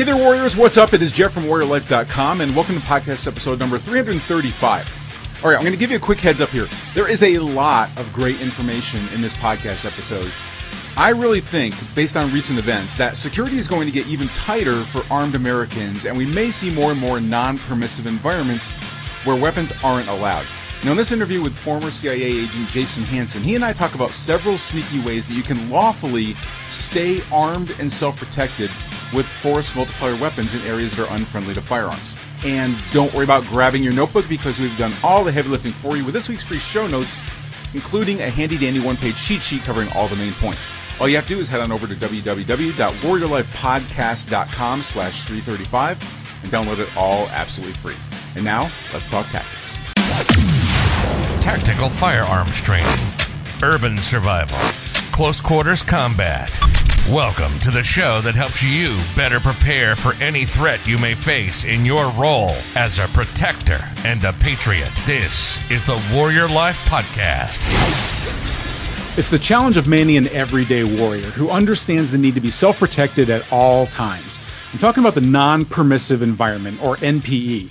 Hey there, Warriors. What's up? It is Jeff from WarriorLife.com, and welcome to podcast episode number 335. All right, I'm going to give you a quick heads up here. There is a lot of great information in this podcast episode. I really think, based on recent events, that security is going to get even tighter for armed Americans, and we may see more and more non permissive environments where weapons aren't allowed. Now, in this interview with former CIA agent Jason Hanson, he and I talk about several sneaky ways that you can lawfully stay armed and self protected with force multiplier weapons in areas that are unfriendly to firearms. And don't worry about grabbing your notebook because we've done all the heavy lifting for you with this week's free show notes, including a handy dandy one page cheat sheet covering all the main points. All you have to do is head on over to www.warriorlifepodcast.com slash 335 and download it all absolutely free. And now, let's talk tactics. Tactical firearms training, urban survival, close quarters combat. Welcome to the show that helps you better prepare for any threat you may face in your role as a protector and a patriot. This is the Warrior Life Podcast. It's the challenge of many an everyday warrior who understands the need to be self protected at all times. I'm talking about the non permissive environment, or NPE.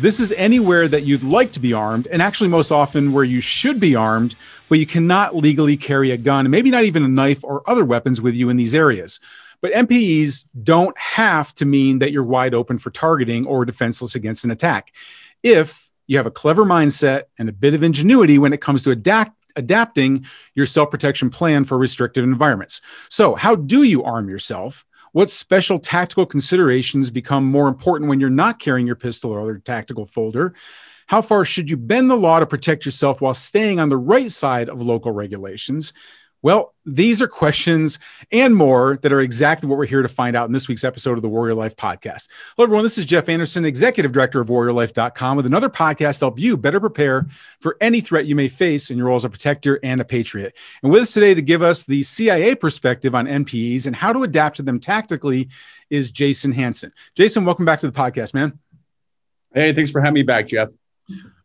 This is anywhere that you'd like to be armed, and actually, most often where you should be armed, but you cannot legally carry a gun, maybe not even a knife or other weapons with you in these areas. But NPEs don't have to mean that you're wide open for targeting or defenseless against an attack. If you have a clever mindset and a bit of ingenuity when it comes to adapt, adapting your self protection plan for restrictive environments. So, how do you arm yourself? What special tactical considerations become more important when you're not carrying your pistol or other tactical folder? How far should you bend the law to protect yourself while staying on the right side of local regulations? Well, these are questions and more that are exactly what we're here to find out in this week's episode of the Warrior Life podcast. Hello, everyone. This is Jeff Anderson, Executive Director of WarriorLife.com, with another podcast to help you better prepare for any threat you may face in your role as a protector and a patriot. And with us today to give us the CIA perspective on NPEs and how to adapt to them tactically is Jason Hanson. Jason, welcome back to the podcast, man. Hey, thanks for having me back, Jeff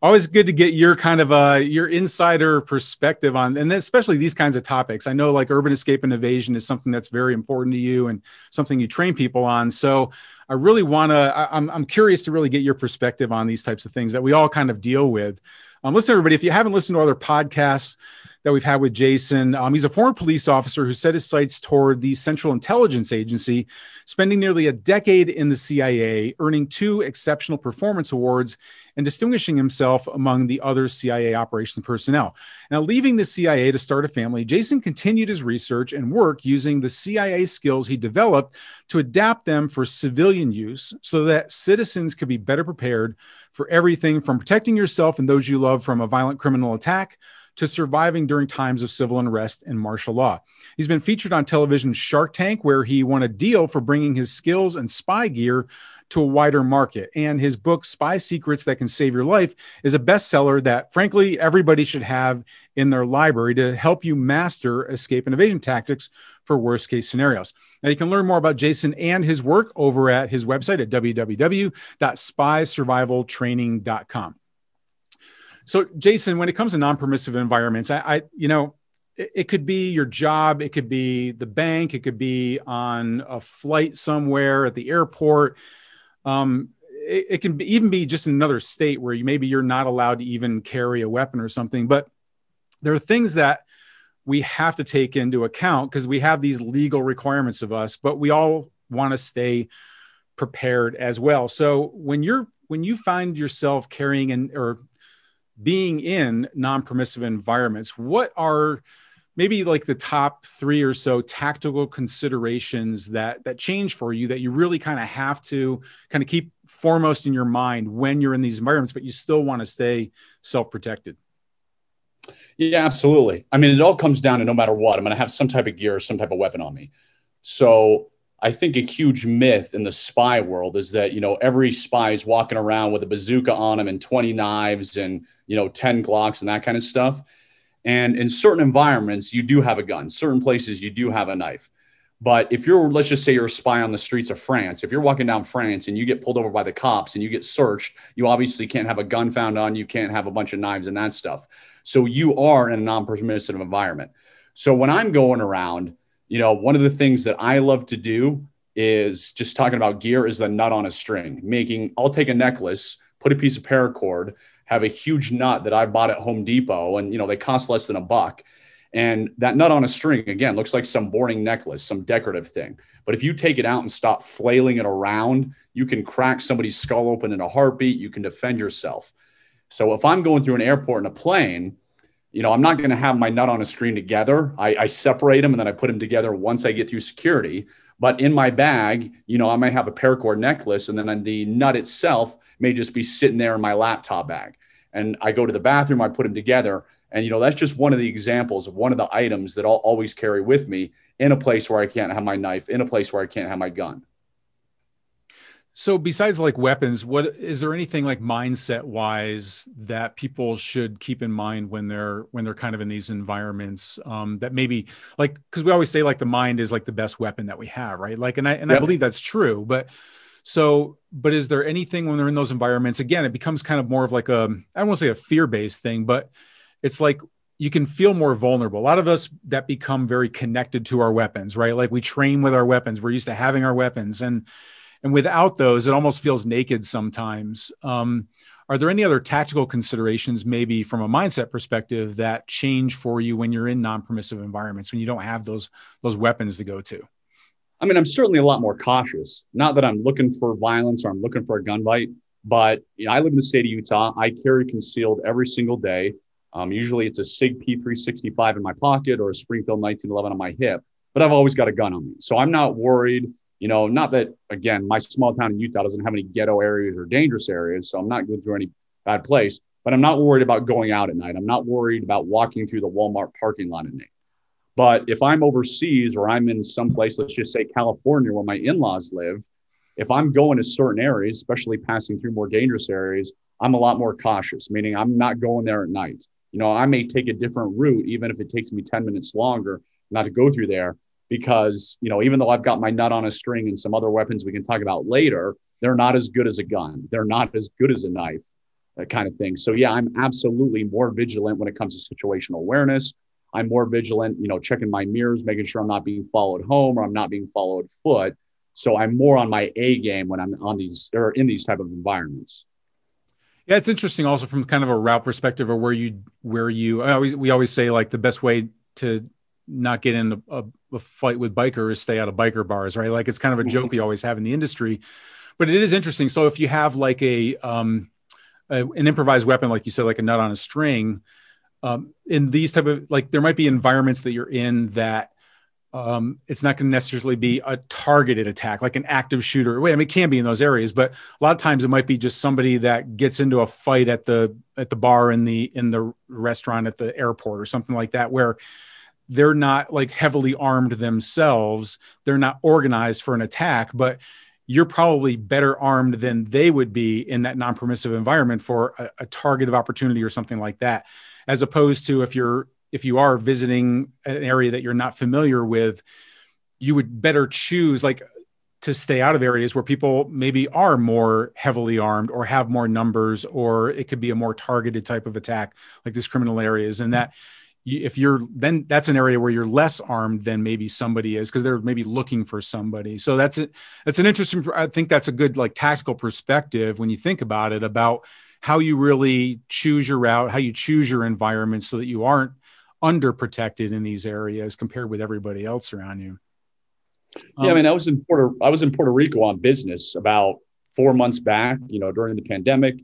always good to get your kind of uh your insider perspective on and especially these kinds of topics i know like urban escape and evasion is something that's very important to you and something you train people on so i really want to I'm, I'm curious to really get your perspective on these types of things that we all kind of deal with um, listen everybody if you haven't listened to other podcasts that we've had with Jason. Um, he's a former police officer who set his sights toward the Central Intelligence Agency, spending nearly a decade in the CIA, earning two exceptional performance awards and distinguishing himself among the other CIA operations personnel. Now, leaving the CIA to start a family, Jason continued his research and work using the CIA skills he developed to adapt them for civilian use so that citizens could be better prepared for everything from protecting yourself and those you love from a violent criminal attack to surviving during times of civil unrest and martial law. He's been featured on television Shark Tank, where he won a deal for bringing his skills and spy gear to a wider market. And his book, Spy Secrets That Can Save Your Life, is a bestseller that, frankly, everybody should have in their library to help you master escape and evasion tactics for worst case scenarios. Now, you can learn more about Jason and his work over at his website at www.spysurvivaltraining.com. So, Jason, when it comes to non-permissive environments, I, I you know, it, could be your job, it could be the bank, it could be on a flight somewhere at the airport. Um, it, it can be, even be just in another state where you maybe you're not allowed to even carry a weapon or something. But there are things that we have to take into account because we have these legal requirements of us, but we all want to stay prepared as well. So when you're when you find yourself carrying an or being in non-permissive environments what are maybe like the top three or so tactical considerations that that change for you that you really kind of have to kind of keep foremost in your mind when you're in these environments but you still want to stay self-protected? Yeah absolutely. I mean it all comes down to no matter what i'm going to have some type of gear or some type of weapon on me. So I think a huge myth in the spy world is that, you know, every spy is walking around with a bazooka on him and 20 knives and, you know, 10 Glocks and that kind of stuff. And in certain environments, you do have a gun. Certain places, you do have a knife. But if you're, let's just say you're a spy on the streets of France, if you're walking down France and you get pulled over by the cops and you get searched, you obviously can't have a gun found on you, can't have a bunch of knives and that stuff. So you are in a non permissive environment. So when I'm going around, you know, one of the things that I love to do is just talking about gear is the nut on a string, making I'll take a necklace, put a piece of paracord, have a huge nut that I bought at Home Depot, and you know they cost less than a buck. And that nut on a string, again, looks like some boring necklace, some decorative thing. But if you take it out and stop flailing it around, you can crack somebody's skull open in a heartbeat. You can defend yourself. So if I'm going through an airport in a plane, you know, I'm not going to have my nut on a string together. I, I separate them and then I put them together once I get through security. But in my bag, you know, I might have a paracord necklace and then the nut itself may just be sitting there in my laptop bag. And I go to the bathroom, I put them together. And, you know, that's just one of the examples of one of the items that I'll always carry with me in a place where I can't have my knife, in a place where I can't have my gun. So besides like weapons, what is there anything like mindset wise that people should keep in mind when they're when they're kind of in these environments um, that maybe like because we always say like the mind is like the best weapon that we have, right? Like, and I and yep. I believe that's true, but so but is there anything when they're in those environments? Again, it becomes kind of more of like a I don't want to say a fear based thing, but it's like you can feel more vulnerable. A lot of us that become very connected to our weapons, right? Like we train with our weapons. We're used to having our weapons and and without those, it almost feels naked sometimes. Um, are there any other tactical considerations, maybe from a mindset perspective, that change for you when you're in non-permissive environments when you don't have those those weapons to go to? I mean, I'm certainly a lot more cautious. Not that I'm looking for violence or I'm looking for a gunfight, but you know, I live in the state of Utah. I carry concealed every single day. Um, usually, it's a Sig P365 in my pocket or a Springfield 1911 on my hip. But I've always got a gun on me, so I'm not worried you know, not that again, my small town in Utah doesn't have any ghetto areas or dangerous areas, so I'm not going through any bad place. But I'm not worried about going out at night. I'm not worried about walking through the Walmart parking lot at night. But if I'm overseas or I'm in some place, let's just say California, where my in-laws live, if I'm going to certain areas, especially passing through more dangerous areas, I'm a lot more cautious. Meaning, I'm not going there at night. You know, I may take a different route, even if it takes me 10 minutes longer, not to go through there because you know even though I've got my nut on a string and some other weapons we can talk about later, they're not as good as a gun. They're not as good as a knife, that kind of thing. So yeah, I'm absolutely more vigilant when it comes to situational awareness. I'm more vigilant, you know, checking my mirrors, making sure I'm not being followed home or I'm not being followed foot. So I'm more on my A game when I'm on these or in these type of environments. Yeah, it's interesting also from kind of a route perspective or where you where you I always we always say like the best way to not get in a, a, a, fight with bikers, stay out of biker bars, right? Like it's kind of a mm-hmm. joke we always have in the industry, but it is interesting. So if you have like a, um, a an improvised weapon, like you said, like a nut on a string, um, in these type of like there might be environments that you're in that um, it's not going to necessarily be a targeted attack, like an active shooter. Wait, I mean, it can be in those areas, but a lot of times it might be just somebody that gets into a fight at the at the bar in the in the restaurant at the airport or something like that, where they're not like heavily armed themselves. They're not organized for an attack but you're probably better armed than they would be in that non-permissive environment for a, a, target of opportunity or something like that as opposed to if you're if you are visiting an area that you're not familiar with you would better choose like to stay out of areas where people maybe are more heavily armed or have more numbers or it could be a more targeted type of attack like these criminal areas and that if you're then that's an area where you're less armed than maybe somebody is because they're maybe looking for somebody. So that's it that's an interesting i think that's a good like tactical perspective when you think about it about how you really choose your route how you choose your environment so that you aren't under protected in these areas compared with everybody else around you. Yeah um, i mean i was in puerto i was in puerto rico on business about four months back you know during the pandemic.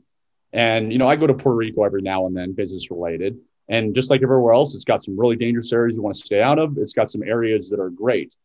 And you know i go to puerto rico every now and then business related and just like everywhere else, it's got some really dangerous areas you want to stay out of. It's got some areas that are great.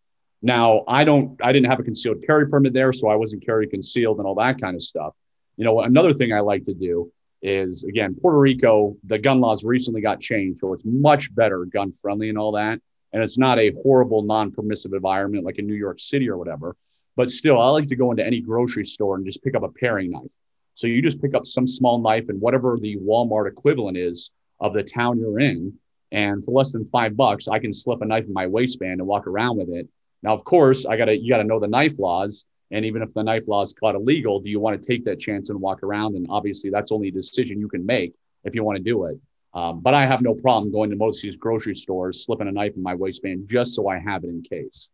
Now, I don't, I didn't have a concealed carry permit there, so I wasn't carry concealed and all that kind of stuff. You know, another thing I like to do is again, Puerto Rico, the gun laws recently got changed, so it's much better gun friendly and all that. And it's not a horrible, non permissive environment like in New York City or whatever. But still, I like to go into any grocery store and just pick up a paring knife. So you just pick up some small knife and whatever the Walmart equivalent is of the town you're in. And for less than five bucks, I can slip a knife in my waistband and walk around with it. Now, of course, I gotta you gotta know the knife laws. And even if the knife law is caught illegal, do you want to take that chance and walk around? And obviously, that's only a decision you can make if you want to do it. Um, but I have no problem going to most of these grocery stores, slipping a knife in my waistband just so I have it in case.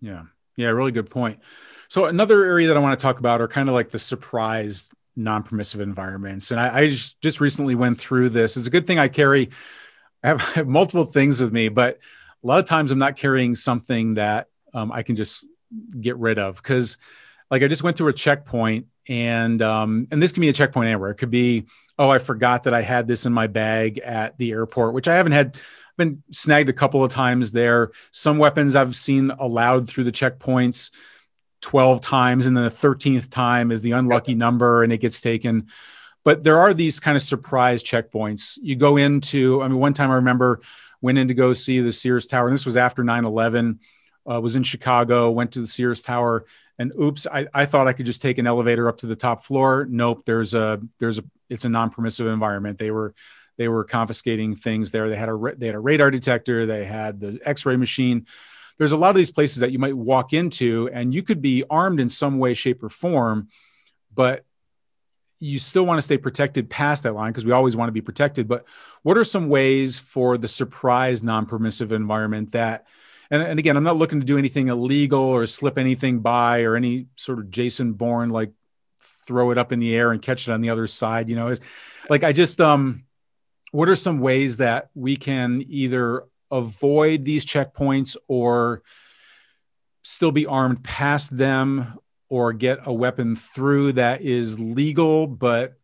Yeah. Yeah, really good point. So another area that I want to talk about are kind of like the surprise non-permissive environments. And I, I just, just recently went through this. It's a good thing I carry I have, I have, multiple things with me, but a lot of times I'm not carrying something that um, I can just get rid of because like I just went through a checkpoint and um, and this can be a checkpoint anywhere. It could be oh I forgot that I had this in my bag at the airport, which I haven't had. Been snagged a couple of times there. Some weapons I've seen allowed through the checkpoints 12 times, and then the 13th time is the unlucky number and it gets taken. But there are these kind of surprise checkpoints. You go into, I mean, one time I remember went in to go see the Sears Tower, and this was after 9 11. Uh, was in Chicago, went to the Sears Tower, and oops, I, I thought I could just take an elevator up to the top floor. Nope, there's a there's a it's a non-permissive environment. They were they were confiscating things there. They had a they had a radar detector. They had the X-ray machine. There's a lot of these places that you might walk into, and you could be armed in some way, shape, or form, but you still want to stay protected past that line because we always want to be protected. But what are some ways for the surprise non-permissive environment that and, and again, I'm not looking to do anything illegal or slip anything by or any sort of Jason Bourne like throw it up in the air and catch it on the other side. You know, it's like I just um, what are some ways that we can either avoid these checkpoints or still be armed past them or get a weapon through that is legal but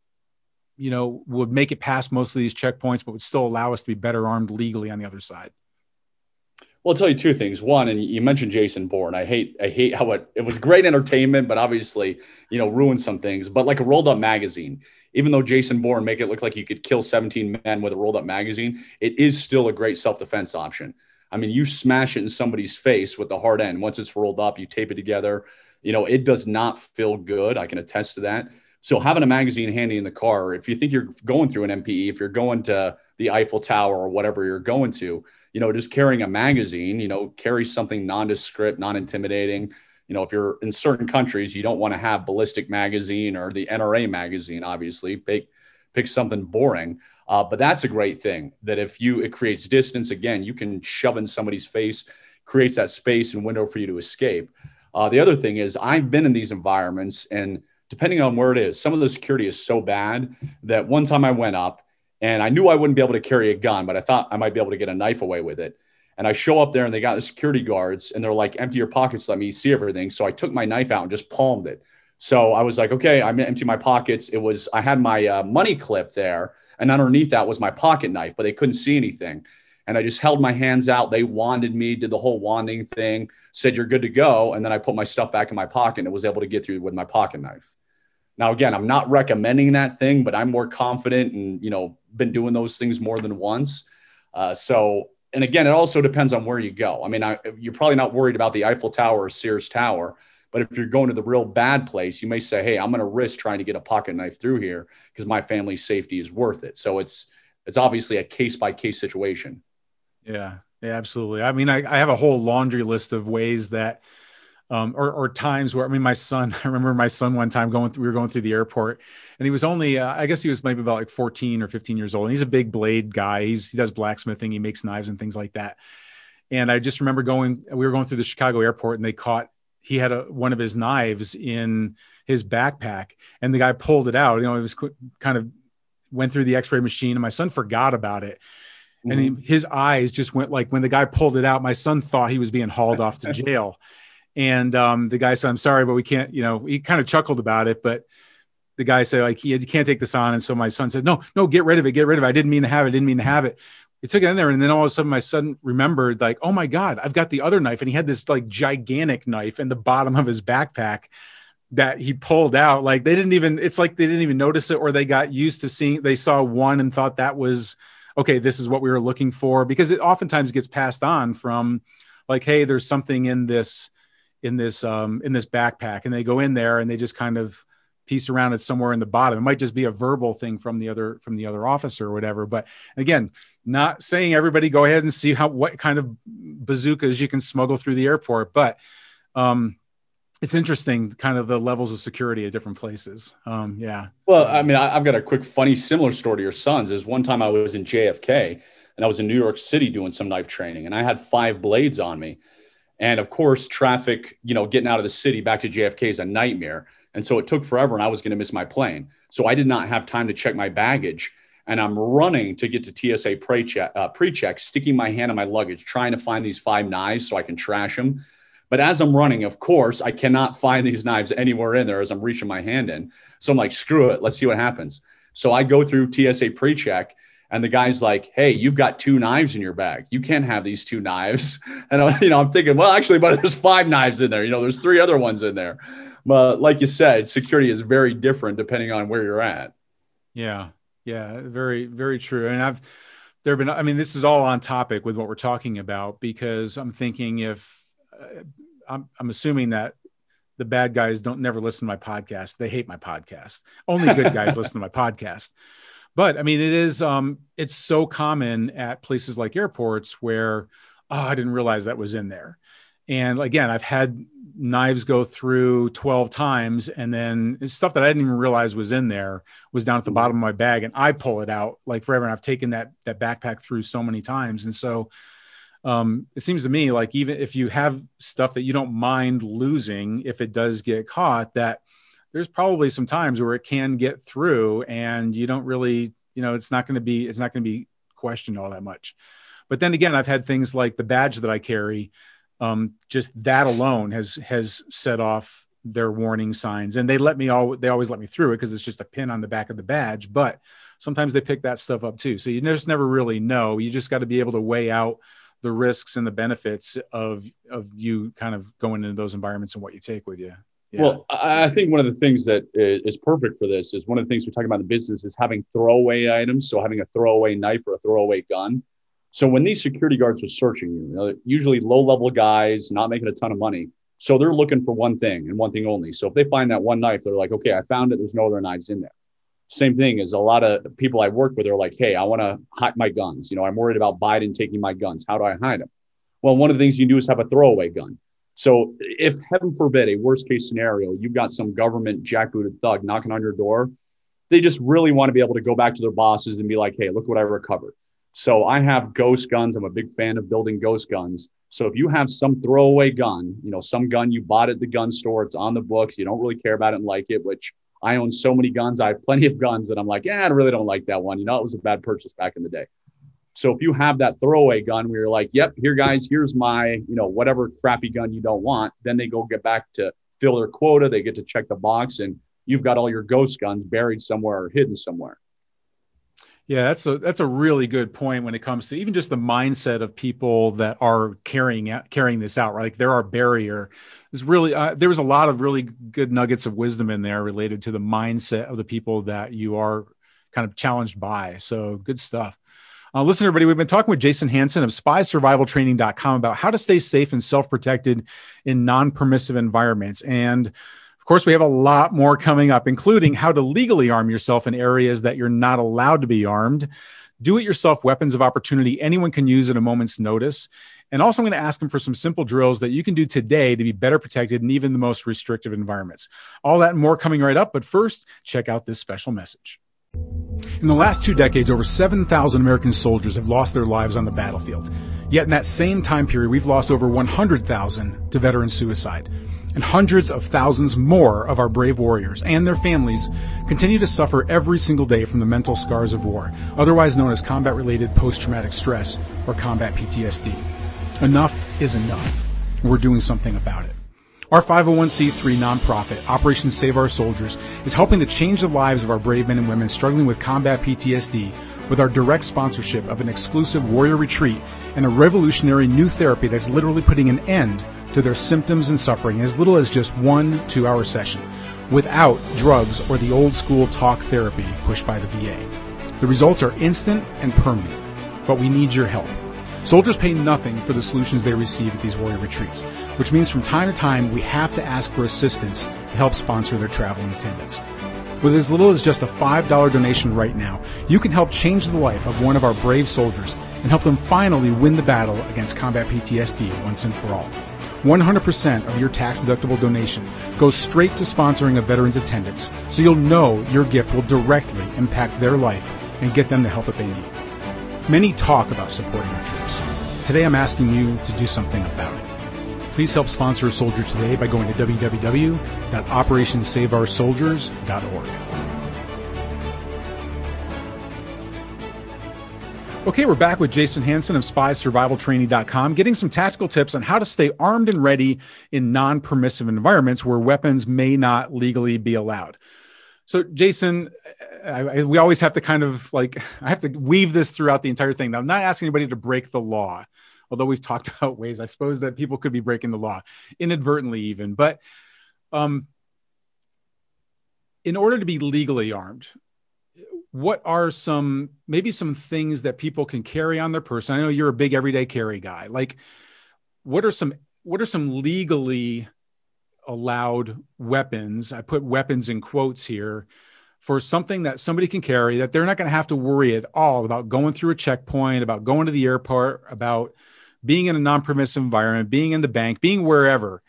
you know would make it past most of these checkpoints but would still allow us to be better armed legally on the other side well, I'll tell you two things. One, and you mentioned Jason Bourne. I hate, I hate how it, it was great entertainment, but obviously, you know, ruined some things. But like a rolled up magazine, even though Jason Bourne make it look like you could kill 17 men with a rolled up magazine, it is still a great self defense option. I mean, you smash it in somebody's face with the hard end. Once it's rolled up, you tape it together. You know, it does not feel good. I can attest to that. So having a magazine handy in the car, if you think you're going through an NPE, if you're going to the Eiffel Tower or whatever you're going to, you know, just carrying a magazine, you know, carry something nondescript, non-intimidating. You know, if you're in certain countries, you don't want to have ballistic magazine or the NRA magazine, obviously. Pick pick something boring. Uh, but that's a great thing that if you it creates distance again, you can shove in somebody's face, creates that space and window for you to escape. Uh, the other thing is I've been in these environments and depending on where it is, some of the security is so bad that one time I went up and I knew I wouldn't be able to carry a gun, but I thought I might be able to get a knife away with it. And I show up there and they got the security guards and they're like, empty your pockets, let me see everything. So I took my knife out and just palmed it. So I was like, okay, I'm gonna empty my pockets. It was, I had my uh, money clip there and underneath that was my pocket knife, but they couldn't see anything. And I just held my hands out. They wanded me, did the whole wanding thing, said, you're good to go. And then I put my stuff back in my pocket and was able to get through with my pocket knife. Now, again, I'm not recommending that thing, but I'm more confident and, you know, been doing those things more than once. Uh, so, and again, it also depends on where you go. I mean, I, you're probably not worried about the Eiffel Tower or Sears Tower, but if you're going to the real bad place, you may say, Hey, I'm going to risk trying to get a pocket knife through here because my family's safety is worth it. So it's, it's obviously a case by case situation. Yeah. Yeah, absolutely. I mean, I, I have a whole laundry list of ways that, um, or, or, times where I mean, my son. I remember my son one time going. Through, we were going through the airport, and he was only, uh, I guess he was maybe about like 14 or 15 years old. And he's a big blade guy. He's he does blacksmithing. He makes knives and things like that. And I just remember going. We were going through the Chicago airport, and they caught. He had a, one of his knives in his backpack, and the guy pulled it out. You know, it was kind of went through the X-ray machine, and my son forgot about it. And he, mm-hmm. his eyes just went like when the guy pulled it out. My son thought he was being hauled off to jail. And um, the guy said, I'm sorry, but we can't, you know, he kind of chuckled about it, but the guy said, like, you can't take this on. And so my son said, no, no, get rid of it. Get rid of it. I didn't mean to have it. I didn't mean to have it. He took it in there. And then all of a sudden my son remembered like, oh my God, I've got the other knife. And he had this like gigantic knife in the bottom of his backpack that he pulled out. Like they didn't even, it's like they didn't even notice it or they got used to seeing, they saw one and thought that was, okay, this is what we were looking for because it oftentimes gets passed on from like, hey, there's something in this in this um, in this backpack, and they go in there and they just kind of piece around it somewhere in the bottom. It might just be a verbal thing from the other from the other officer or whatever. But again, not saying everybody go ahead and see how what kind of bazookas you can smuggle through the airport, but um, it's interesting, kind of the levels of security at different places. Um, yeah. Well, I mean, I, have got a quick, funny, similar story to your son's. Is one time I was in JFK and I was in New York City doing some knife training, and I had five blades on me And of course, traffic, you know, getting out of the city back to JFK is a nightmare. And so it took forever and I was going to miss my plane. So I did not have time to check my baggage. And I'm running to get to TSA pre check, uh, pre-check, sticking my hand in my luggage, trying to find these five knives so I can trash them. But as I'm running, of course, I cannot find these knives anywhere in there as I'm reaching my hand in. So I'm like, screw it, let's see what happens. So I go through TSA pre check, and the guy's like, "Hey, you've got two knives in your bag. You can't have these two knives." And I, you know, I'm thinking, well, actually, but there's five knives in there. You know, there's three other ones in there. But like you said, security is very different depending on where you're at. Yeah, yeah, very, very true. And I've there have been. I mean, this is all on topic with what we're talking about because I'm thinking if uh, I'm, I'm assuming that the bad guys don't never listen to my podcast. They hate my podcast. Only good guys listen to my podcast. But I mean, it is um, it's so common at places like airports where oh, I didn't realize that was in there. And again, I've had knives go through 12 times and then stuff that I didn't even realize was in there was down at the mm-hmm. bottom of my bag and I pull it out like forever. And I've taken that that backpack through so many times. And so um, it seems to me like even if you have stuff that you don't mind losing if it does get caught that there's probably some times where it can get through and you don't really you know it's not going to be it's not going to be questioned all that much. But then again i've had things like the badge that i carry um, just that alone has has set off their warning signs and they let me all they always let me through it because it's just a pin on the back of the badge but sometimes they pick that stuff up too. So you just never really know. You just got to be able to weigh out the risks and the benefits of of you kind of going into those environments and what you take with you. Yeah. Well, I think one of the things that is perfect for this is one of the things we're talking about in business is having throwaway items. So having a throwaway knife or a throwaway gun. So when these security guards are searching you, you know, usually low level guys, not making a ton of money. So they're looking for one thing and one thing only. So if they find that one knife, they're like, okay, I found it. There's no other knives in there same thing as a lot of people I work with are like, hey, I want to hide my guns. You know, I'm worried about Biden taking my guns. How do I hide them? Well, one of the things you do is have a throwaway gun. So if heaven forbid a worst case scenario, you've got some government jackbooted thug knocking on your door, they just really want to be able to go back to their bosses and be like, hey, look what I recovered. So I have ghost guns. I'm a big fan of building ghost guns. So if you have some throwaway gun, you know, some gun you bought at the gun store, it's on the books, you don't really care about it and like it, which I own so many guns. I have plenty of guns that I'm like, yeah, I really don't like that one. You know, it was a bad purchase back in the day. So if you have that throwaway gun where you're like, yep, here guys, here's my, you know, whatever crappy gun you don't want, then they go get back to fill their quota. They get to check the box and you've got all your ghost guns buried somewhere or hidden somewhere. Yeah, that's a that's a really good point when it comes to even just the mindset of people that are carrying out, carrying this out. Right, like there are barrier. There's really uh, there was a lot of really good nuggets of wisdom in there related to the mindset of the people that you are kind of challenged by. So good stuff. Uh, listen, everybody, we've been talking with Jason Hanson of spysurvivaltraining.com about how to stay safe and self protected in non permissive environments. And of course, we have a lot more coming up, including how to legally arm yourself in areas that you're not allowed to be armed, do it yourself weapons of opportunity anyone can use at a moment's notice. And also, I'm going to ask them for some simple drills that you can do today to be better protected in even the most restrictive environments. All that and more coming right up. But first, check out this special message. In the last two decades, over 7,000 American soldiers have lost their lives on the battlefield. Yet in that same time period, we've lost over 100,000 to veteran suicide and hundreds of thousands more of our brave warriors and their families continue to suffer every single day from the mental scars of war, otherwise known as combat related post traumatic stress or combat PTSD. Enough is enough. We're doing something about it. Our 501c3 nonprofit, Operation Save Our Soldiers, is helping to change the lives of our brave men and women struggling with combat PTSD with our direct sponsorship of an exclusive warrior retreat and a revolutionary new therapy that's literally putting an end to their symptoms and suffering as little as just one two hour session without drugs or the old school talk therapy pushed by the VA. The results are instant and permanent, but we need your help. Soldiers pay nothing for the solutions they receive at these warrior retreats, which means from time to time we have to ask for assistance to help sponsor their travel and attendance. With as little as just a $5 donation right now, you can help change the life of one of our brave soldiers and help them finally win the battle against combat PTSD once and for all. 100% of your tax deductible donation goes straight to sponsoring a veteran's attendance, so you'll know your gift will directly impact their life and get them the help that they need. Many talk about supporting our troops. Today I'm asking you to do something about it. please help sponsor a soldier today by going to www.operationsaveoursoldiers.org. Okay, we're back with Jason Hanson of SpySurvivalTraining.com, getting some tactical tips on how to stay armed and ready in non permissive environments where weapons may not legally be allowed. So, Jason, I, I, we always have to kind of like, I have to weave this throughout the entire thing. Now, I'm not asking anybody to break the law, although we've talked about ways, I suppose, that people could be breaking the law inadvertently, even. But um, in order to be legally armed, what are some maybe some things that people can carry on their person? I know you're a big everyday carry guy. Like, what are some what are some legally allowed weapons? I put weapons in quotes here for something that somebody can carry that they're not going to have to worry at all about going through a checkpoint, about going to the airport, about being in a non-permissive environment, being in the bank, being wherever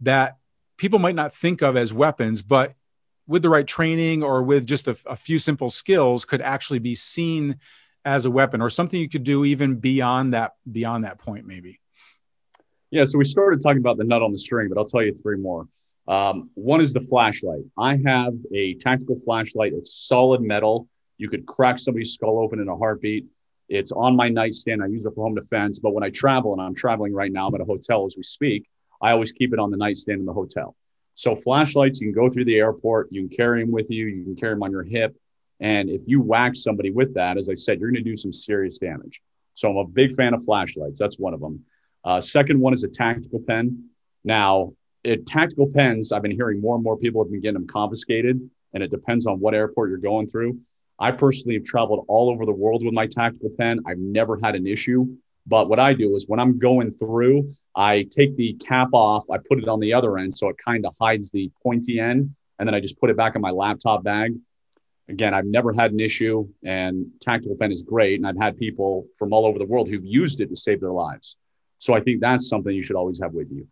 that people might not think of as weapons, but with the right training or with just a, a few simple skills could actually be seen as a weapon or something you could do even beyond that beyond that point maybe yeah so we started talking about the nut on the string but i'll tell you three more um, one is the flashlight i have a tactical flashlight it's solid metal you could crack somebody's skull open in a heartbeat it's on my nightstand i use it for home defense but when i travel and i'm traveling right now i'm at a hotel as we speak i always keep it on the nightstand in the hotel so flashlights, you can go through the airport, you can carry them with you, you can carry them on your hip. And if you whack somebody with that, as I said, you're going to do some serious damage. So I'm a big fan of flashlights. That's one of them. Uh, second one is a tactical pen. Now, it, tactical pens, I've been hearing more and more people have been getting them confiscated, and it depends on what airport you're going through. I personally have traveled all over the world with my tactical pen. I've never had an issue. But what I do is when I'm going through, I take the cap off, I put it on the other end so it kind of hides the pointy end, and then I just put it back in my laptop bag. Again, I've never had an issue, and Tactical Pen is great. And I've had people from all over the world who've used it to save their lives. So I think that's something you should always have with you.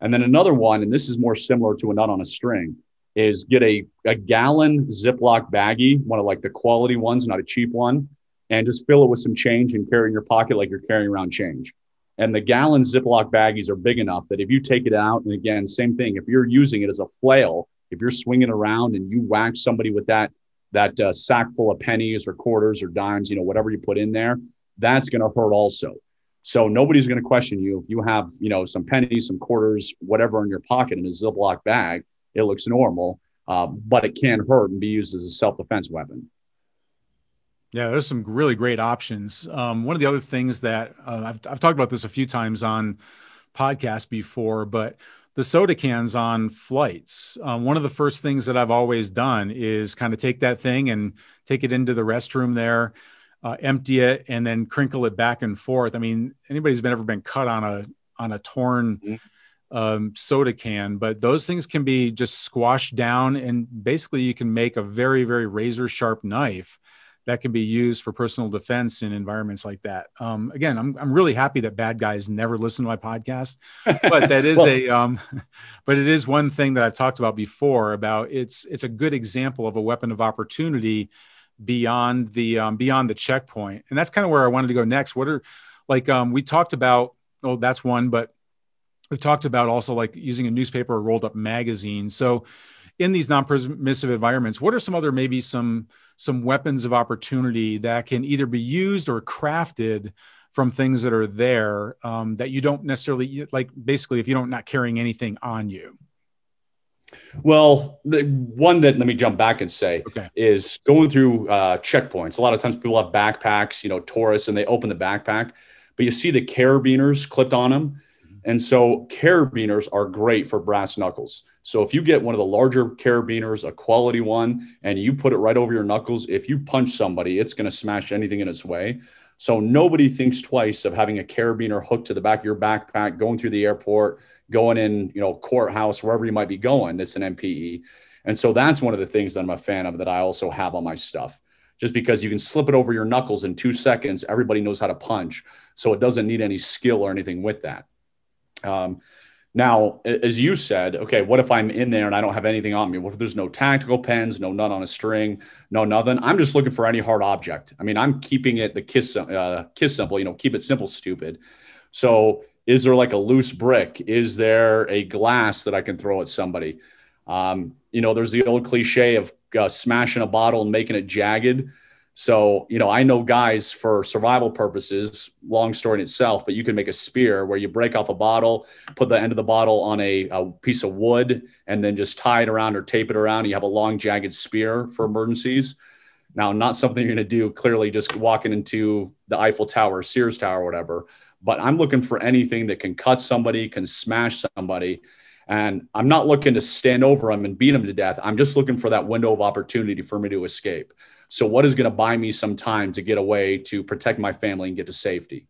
And then another one, and this is more similar to a nut on a string, is get a, a gallon Ziploc baggie, one of like the quality ones, not a cheap one, and just fill it with some change and carry in your pocket like you're carrying around change. And the gallon Ziploc baggies are big enough that if you take it out, and again, same thing, if you're using it as a flail, if you're swinging around and you whack somebody with that that uh, sack full of pennies or quarters or dimes, you know, whatever you put in there, that's going to hurt also. So nobody's going to question you if you have, you know, some pennies, some quarters, whatever in your pocket in a Ziploc bag. It looks normal, uh, but it can hurt and be used as a self defense weapon. Yeah, there's some really great options. Um, one of the other things that uh, I've, I've talked about this a few times on podcast before, but the soda cans on flights. Um, one of the first things that I've always done is kind of take that thing and take it into the restroom there, uh, empty it, and then crinkle it back and forth. I mean, anybody's been ever been cut on a on a torn mm-hmm. um, soda can, but those things can be just squashed down, and basically you can make a very very razor sharp knife that can be used for personal defense in environments like that. Um, again, I'm, I'm really happy that bad guys never listen to my podcast, but that is well, a, um, but it is one thing that I've talked about before about it's, it's a good example of a weapon of opportunity beyond the, um, beyond the checkpoint. And that's kind of where I wanted to go next. What are like, um, we talked about, oh, that's one, but we've talked about also like using a newspaper or rolled up magazine. So in these non-permissive environments, what are some other maybe some some weapons of opportunity that can either be used or crafted from things that are there um, that you don't necessarily like? Basically, if you don't not carrying anything on you. Well, the one that let me jump back and say okay. is going through uh, checkpoints. A lot of times people have backpacks, you know, tourists, and they open the backpack, but you see the carabiners clipped on them. Mm-hmm. And so carabiners are great for brass knuckles. So if you get one of the larger carabiners, a quality one, and you put it right over your knuckles, if you punch somebody, it's going to smash anything in its way. So nobody thinks twice of having a carabiner hooked to the back of your backpack, going through the airport, going in, you know, courthouse, wherever you might be going. That's an NPE. And so that's one of the things that I'm a fan of that I also have on my stuff. Just because you can slip it over your knuckles in two seconds, everybody knows how to punch. So it doesn't need any skill or anything with that. Um, now, as you said, okay, what if I'm in there and I don't have anything on me? What if there's no tactical pens, no nut on a string, no nothing? I'm just looking for any hard object. I mean, I'm keeping it the kiss uh, kiss simple, you know, keep it simple, stupid. So Is there like a loose brick? Is there a glass that I can throw at somebody? Um, you know, there's the old cliche of uh, smashing a bottle and making it jagged. So, you know, I know guys for survival purposes, long story in itself, but you can make a spear where you break off a bottle, put the end of the bottle on a, a piece of wood, and then just tie it around or tape it around. You have a long, jagged spear for emergencies. Now, not something you're going to do clearly just walking into the Eiffel Tower, Sears Tower, whatever, but I'm looking for anything that can cut somebody, can smash somebody. And I'm not looking to stand over them and beat them to death. I'm just looking for that window of opportunity for me to escape. So, what is going to buy me some time to get away to protect my family and get to safety?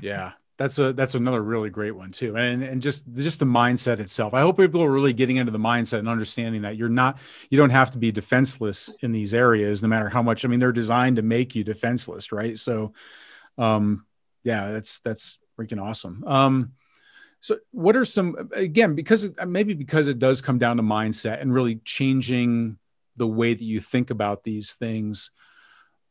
Yeah, that's a that's another really great one too. And and just just the mindset itself. I hope people are really getting into the mindset and understanding that you're not you don't have to be defenseless in these areas no matter how much i mean they're designed to make you defenseless right? So um yeah that's that's freaking awesome. Um so what are some again because maybe because it does come down to mindset and really changing the way that you think about these things.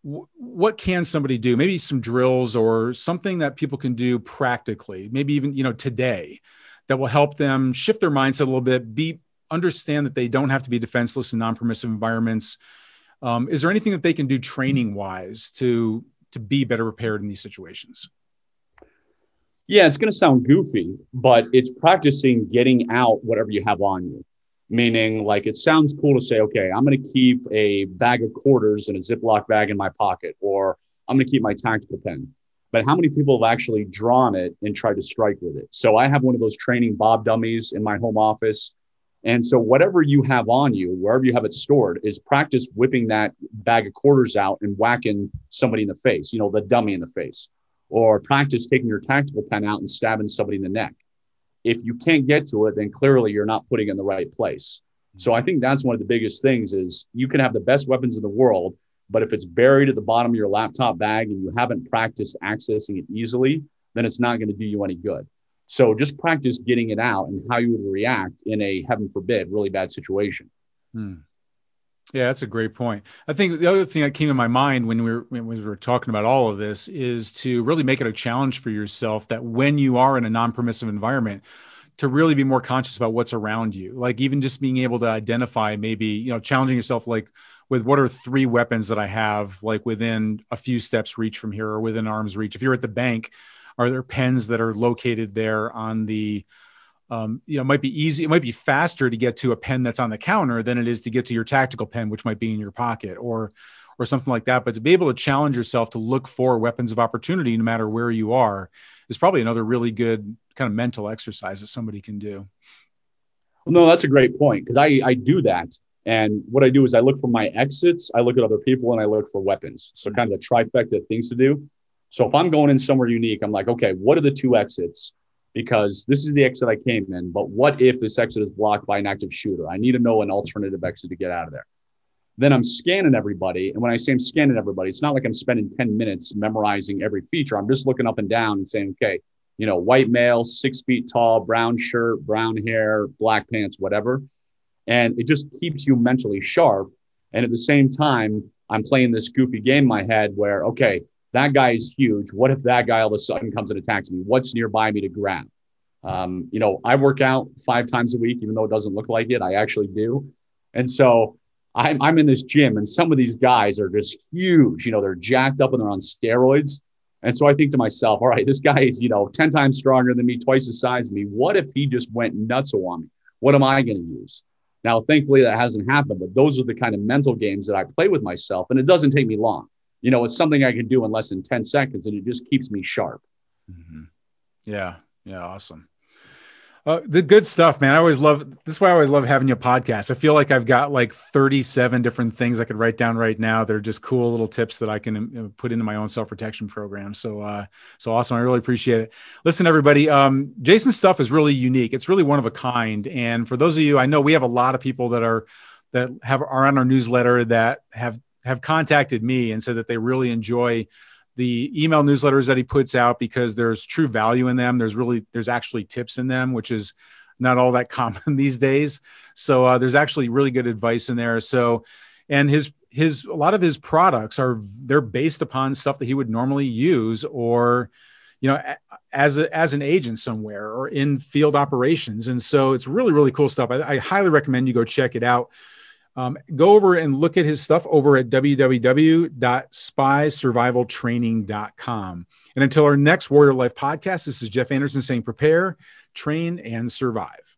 What can somebody do? Maybe some drills or something that people can do practically maybe even you know today that will help them shift their mindset a little bit be understand that they don't have to be defenseless in non-permissive environments. Um, is there anything that they can do training wise to to be better prepared in these situations? Yeah it's going to sound goofy but it's practicing getting out whatever you have on you meaning like it sounds cool to say, okay, I'm going to keep a bag of quarters in a Ziploc bag in my pocket, or I'm going to keep my tactical pen. But how many people have actually drawn it and tried to strike with it? So I have one of those training Bob dummies in my home office. And so whatever you have on you, wherever you have it stored, is practice whipping that bag of quarters out and whacking somebody in the face, you know, the dummy in the face, or practice taking your tactical pen out and stabbing somebody in the neck if you can't get to it, then clearly you're not putting it in the right place. So I think that's one of the biggest things is you can have the best weapons in the world, but if it's buried at the bottom of your laptop bag and you haven't practiced accessing it easily, then it's not going to do you any good. So just practice getting it out and how you would react in a heaven forbid really bad situation. Hmm. Yeah, that's a great point. I think the other thing that came to my mind when we were when we were talking about all of this is to really make it a challenge for yourself that when you are in a non-permissive environment, to really be more conscious about what's around you. Like even just being able to identify maybe, you know, challenging yourself like with what are three weapons that I have like within a few steps reach from here or within arm's reach. If you're at the bank, are there pens that are located there on the um, you know, it might be easy. It might be faster to get to a pen that's on the counter than it is to get to your tactical pen, which might be in your pocket or, or something like that. But to be able to challenge yourself to look for weapons of opportunity, no matter where you are, is probably another really good kind of mental exercise that somebody can do. No, that's a great point because I, I do that. And what I do is I look for my exits, I look at other people, and I look for weapons. So kind of the trifecta of things to do. So if I'm going in somewhere unique, I'm like, okay, what are the two exits? Because this is the exit I came in. But what if this exit is blocked by an active shooter? I need to know an alternative exit to get out of there. Then I'm scanning everybody. And when I say I'm scanning everybody, it's not like I'm spending 10 minutes memorizing every feature. I'm just looking up and down and saying, okay, you know, white male, six feet tall, brown shirt, brown hair, black pants, whatever. And it just keeps you mentally sharp. And at the same time, I'm playing this goofy game in my head where, okay, that guy is huge. What if that guy all of a sudden comes and attacks me? What's nearby me to grab? Um, you know, I work out five times a week, even though it doesn't look like it. I actually do. And so I'm, I'm in this gym, and some of these guys are just huge. You know, they're jacked up and they're on steroids. And so I think to myself, all right, this guy is, you know, 10 times stronger than me, twice the size of me. What if he just went nuts on me? What am I going to use? Now, thankfully, that hasn't happened, but those are the kind of mental games that I play with myself. And it doesn't take me long you know, it's something I can do in less than 10 seconds and it just keeps me sharp. Mm-hmm. Yeah. Yeah. Awesome. Uh, the good stuff, man. I always love this. Is why I always love having you podcast. I feel like I've got like 37 different things I could write down right now. They're just cool little tips that I can you know, put into my own self protection program. So, uh, so awesome. I really appreciate it. Listen, everybody. Um, Jason's stuff is really unique. It's really one of a kind. And for those of you, I know we have a lot of people that are that have are on our newsletter that have have contacted me and said that they really enjoy the email newsletters that he puts out because there's true value in them. There's really there's actually tips in them, which is not all that common these days. So uh, there's actually really good advice in there. So and his his a lot of his products are they're based upon stuff that he would normally use or you know, as a, as an agent somewhere or in field operations. And so it's really really cool stuff. I, I highly recommend you go check it out. Um, go over and look at his stuff over at www.spysurvivaltraining.com. And until our next Warrior Life podcast, this is Jeff Anderson saying prepare, train, and survive.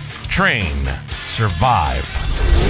train, survive.